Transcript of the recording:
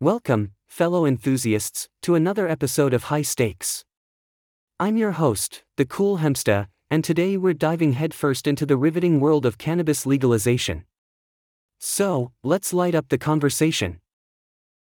Welcome, fellow enthusiasts, to another episode of High Stakes. I'm your host, the Cool Hemsta, and today we're diving headfirst into the riveting world of cannabis legalization. So, let's light up the conversation.